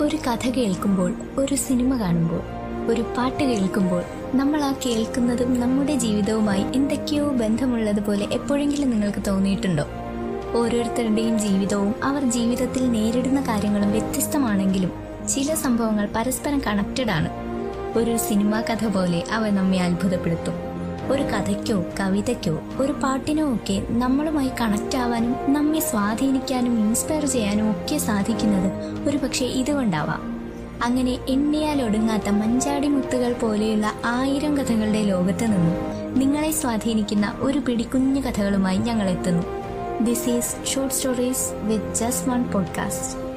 ഒരു കഥ കേൾക്കുമ്പോൾ ഒരു സിനിമ കാണുമ്പോൾ ഒരു പാട്ട് കേൾക്കുമ്പോൾ നമ്മൾ ആ കേൾക്കുന്നതും നമ്മുടെ ജീവിതവുമായി എന്തൊക്കെയോ ബന്ധമുള്ളതുപോലെ എപ്പോഴെങ്കിലും നിങ്ങൾക്ക് തോന്നിയിട്ടുണ്ടോ? ഓരോരുത്തരുടെയും ജീവിതവും അവർ ജീവിതത്തിൽ നേരിടുന്ന കാര്യങ്ങളും വ്യത്യസ്തമാണെങ്കിലും ചില സംഭവങ്ങൾ പരസ്പരം കണക്റ്റഡ് ആണ്. ഒരു സിനിമാ കഥ പോലെ അവ നമ്മെ അത്ഭുതപ്പെടുത്തും. ഒരു കഥയ്ക്കോ കവിതയ്ക്കോ ഒരു പാട്ടിനോ ഒക്കെ നമ്മളുമായി കണക്ട് ആവാനും നമ്മെ സ്വാധീനിക്കാനും ഇൻസ്പയർ ചെയ്യാനും ഒക്കെ സാധിക്കുന്നത് ഒരു പക്ഷേ ഇതുകൊണ്ടാവാം. അങ്ങനെ എണ്ണിയാൽ ഒടുങ്ങാത്ത മഞ്ചാടി മുത്തുകൾ പോലെയുള്ള ആയിരം കഥകളുടെ ലോകത്ത് നിന്നും നിങ്ങളെ സ്വാധീനിക്കുന്ന ഒരു പിടി കുഞ്ഞു കഥകളുമായി ഞങ്ങൾ എത്തുന്നു. This is short stories with just one podcast